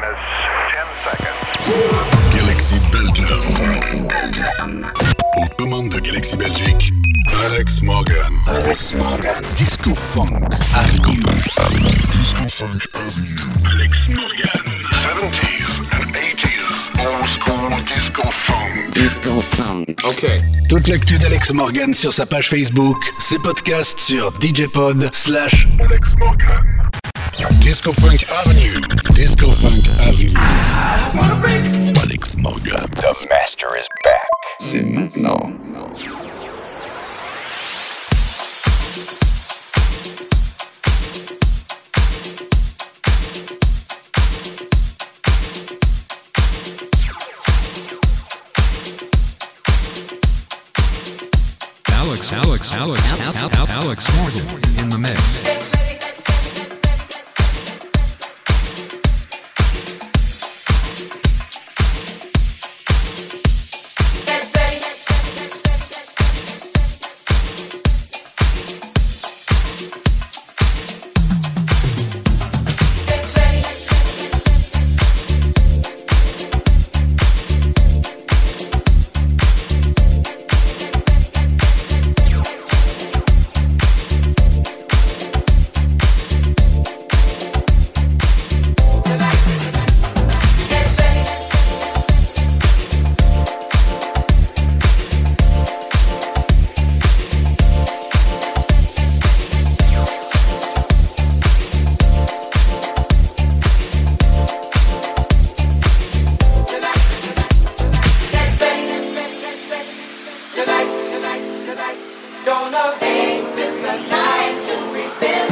minus 10 seconds. Galaxy Belgium. De Galaxy Belgique, Alex Morgan. Alex Morgan. Disco Funk. Disco Funk. Alex Morgan. 70s and 80s. Old school disco funk. Disco Funk. OK. Toute l'actu d'Alex Morgan sur sa page Facebook, ses podcasts sur djpod slash Alex Morgan. Disco Funk Avenue. Disco Funk Avenue. Alex Morgan. The master is back. C'est maintenant. Alex, Alex, Alex, Al- Al- Al- Alex Morgan in the mix. gonna is, this a night to remember.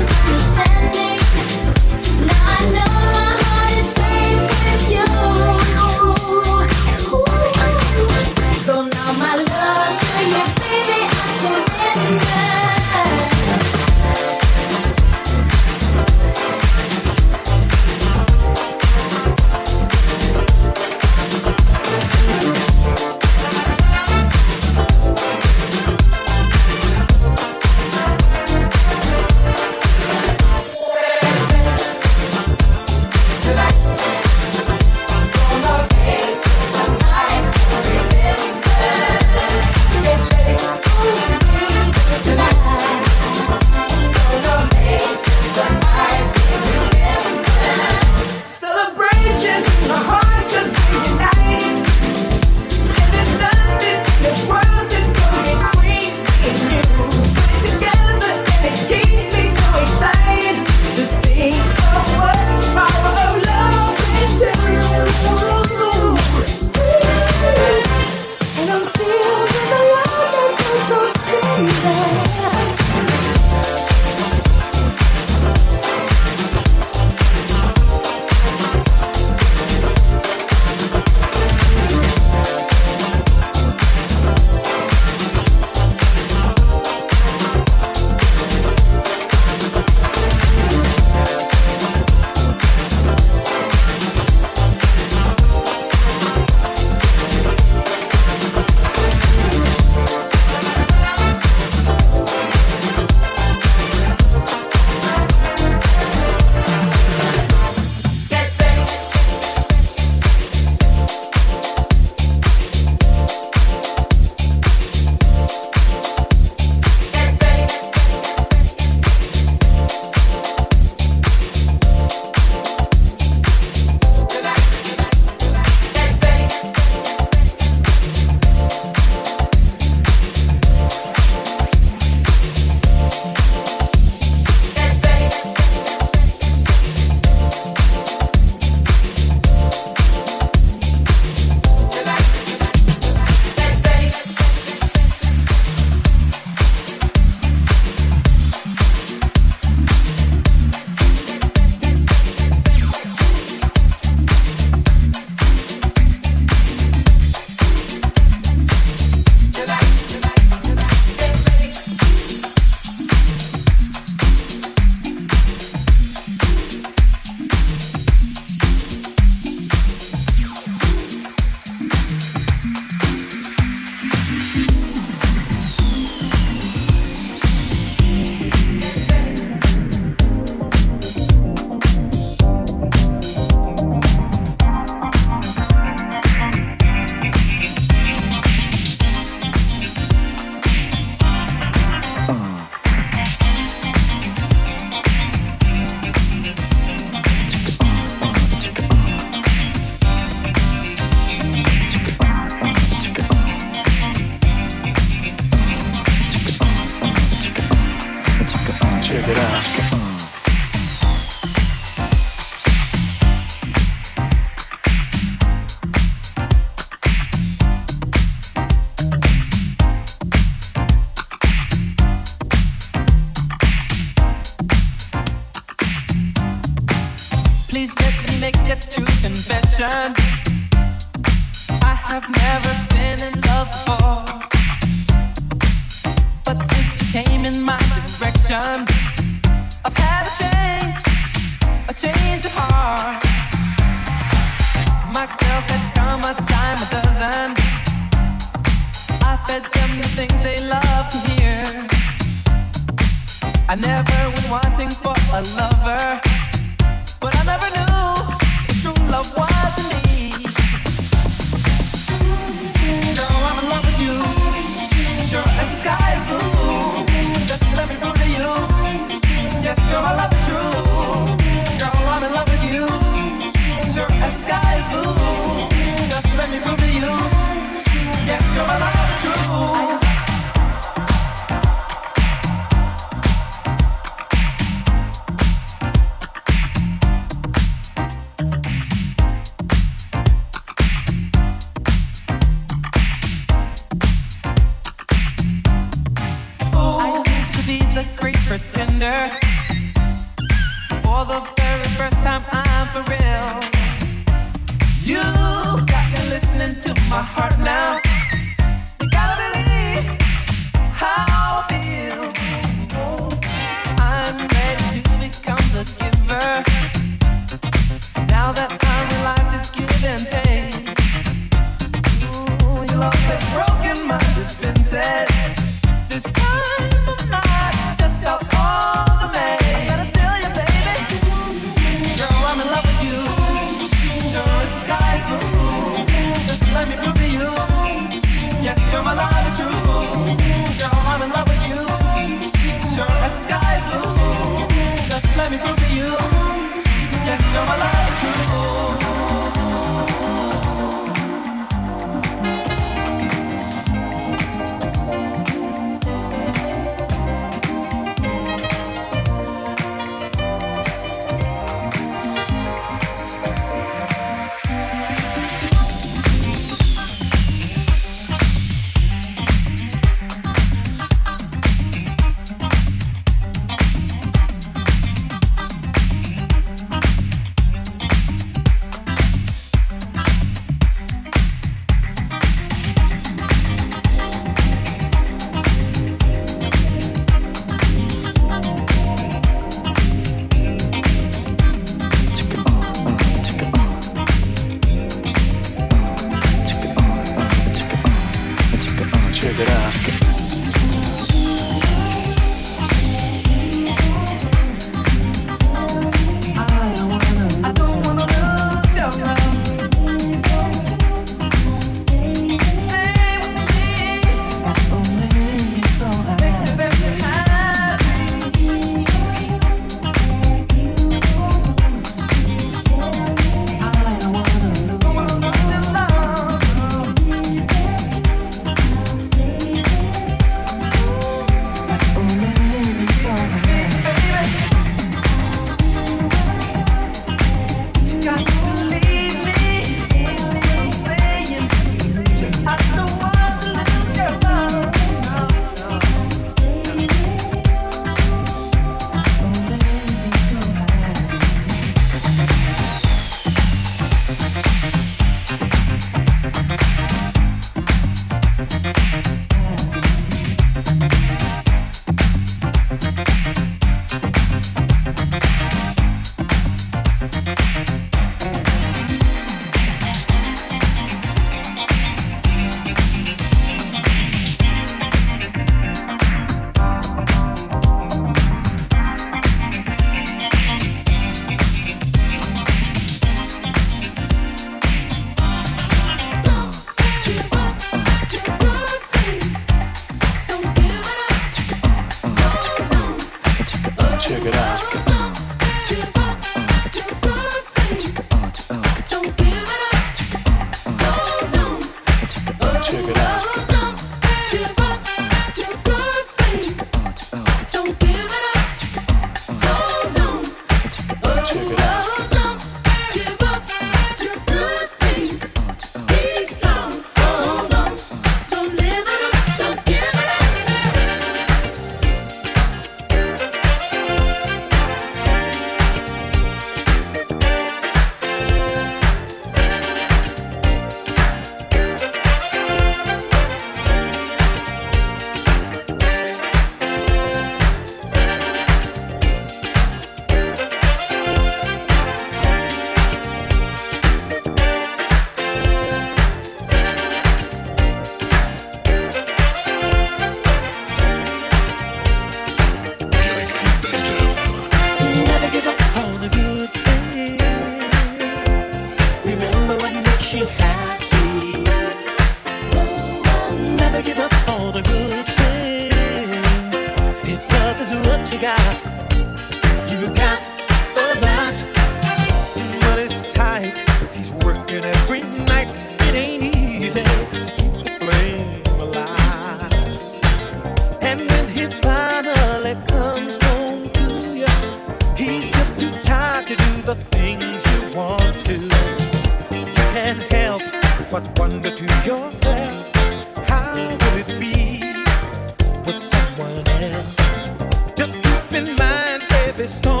this storm.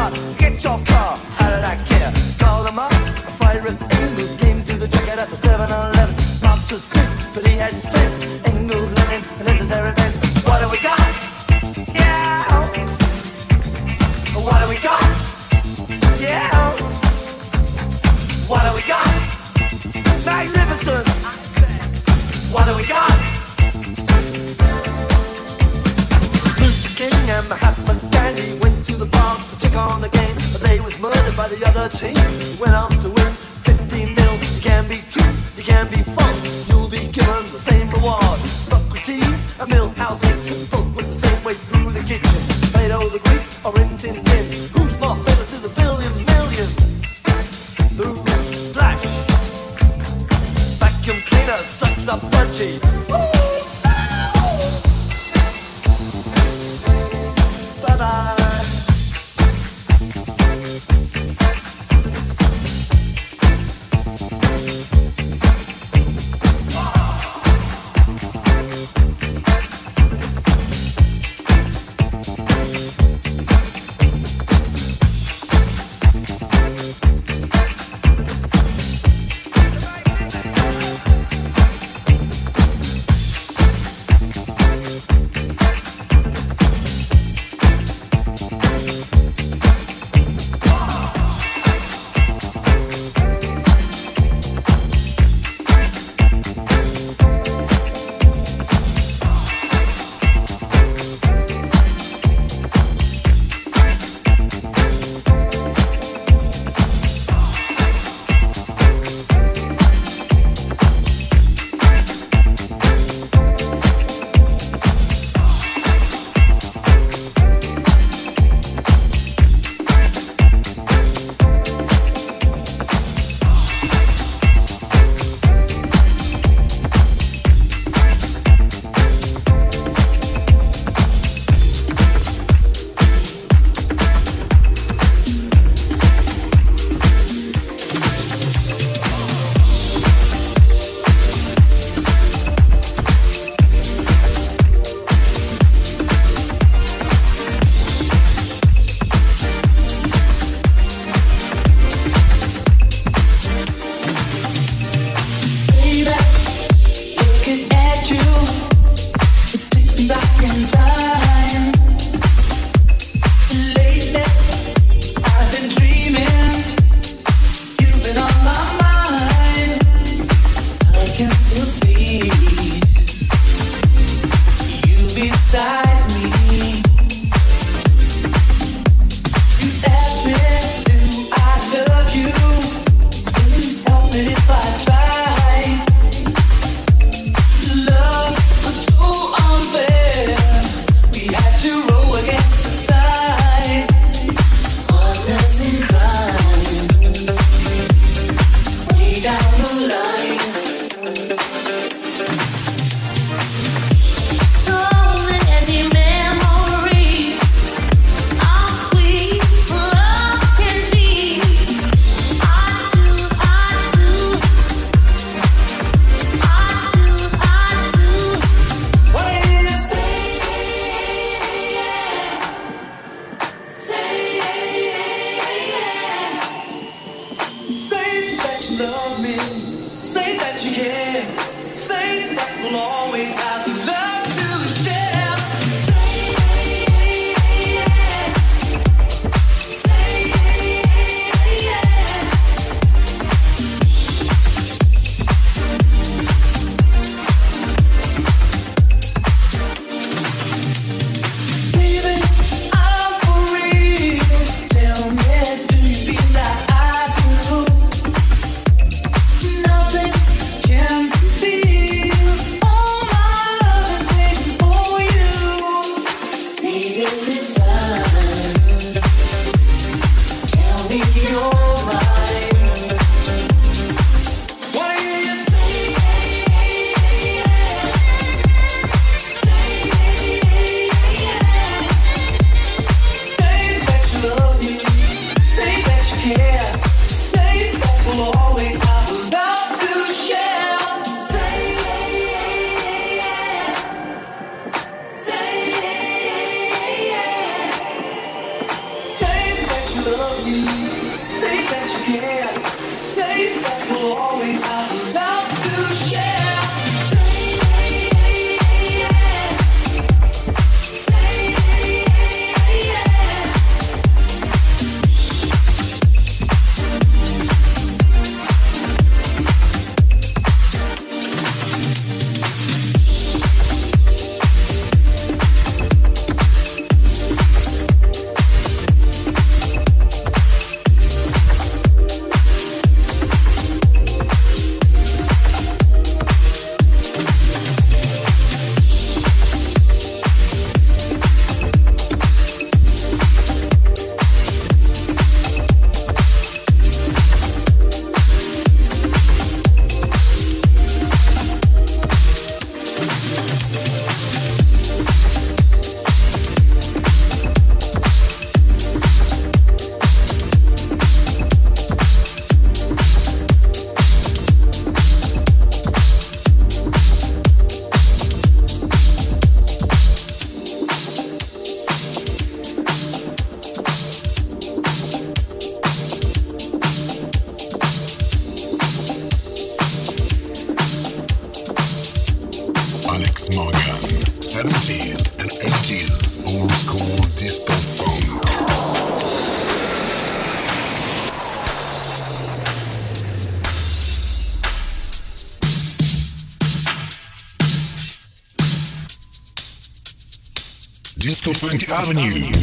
car, get your car. How did I care? Call the marks, a fire at the English came to the jacket at the 7 Eleven. Monsters. Say that we'll always Avenue.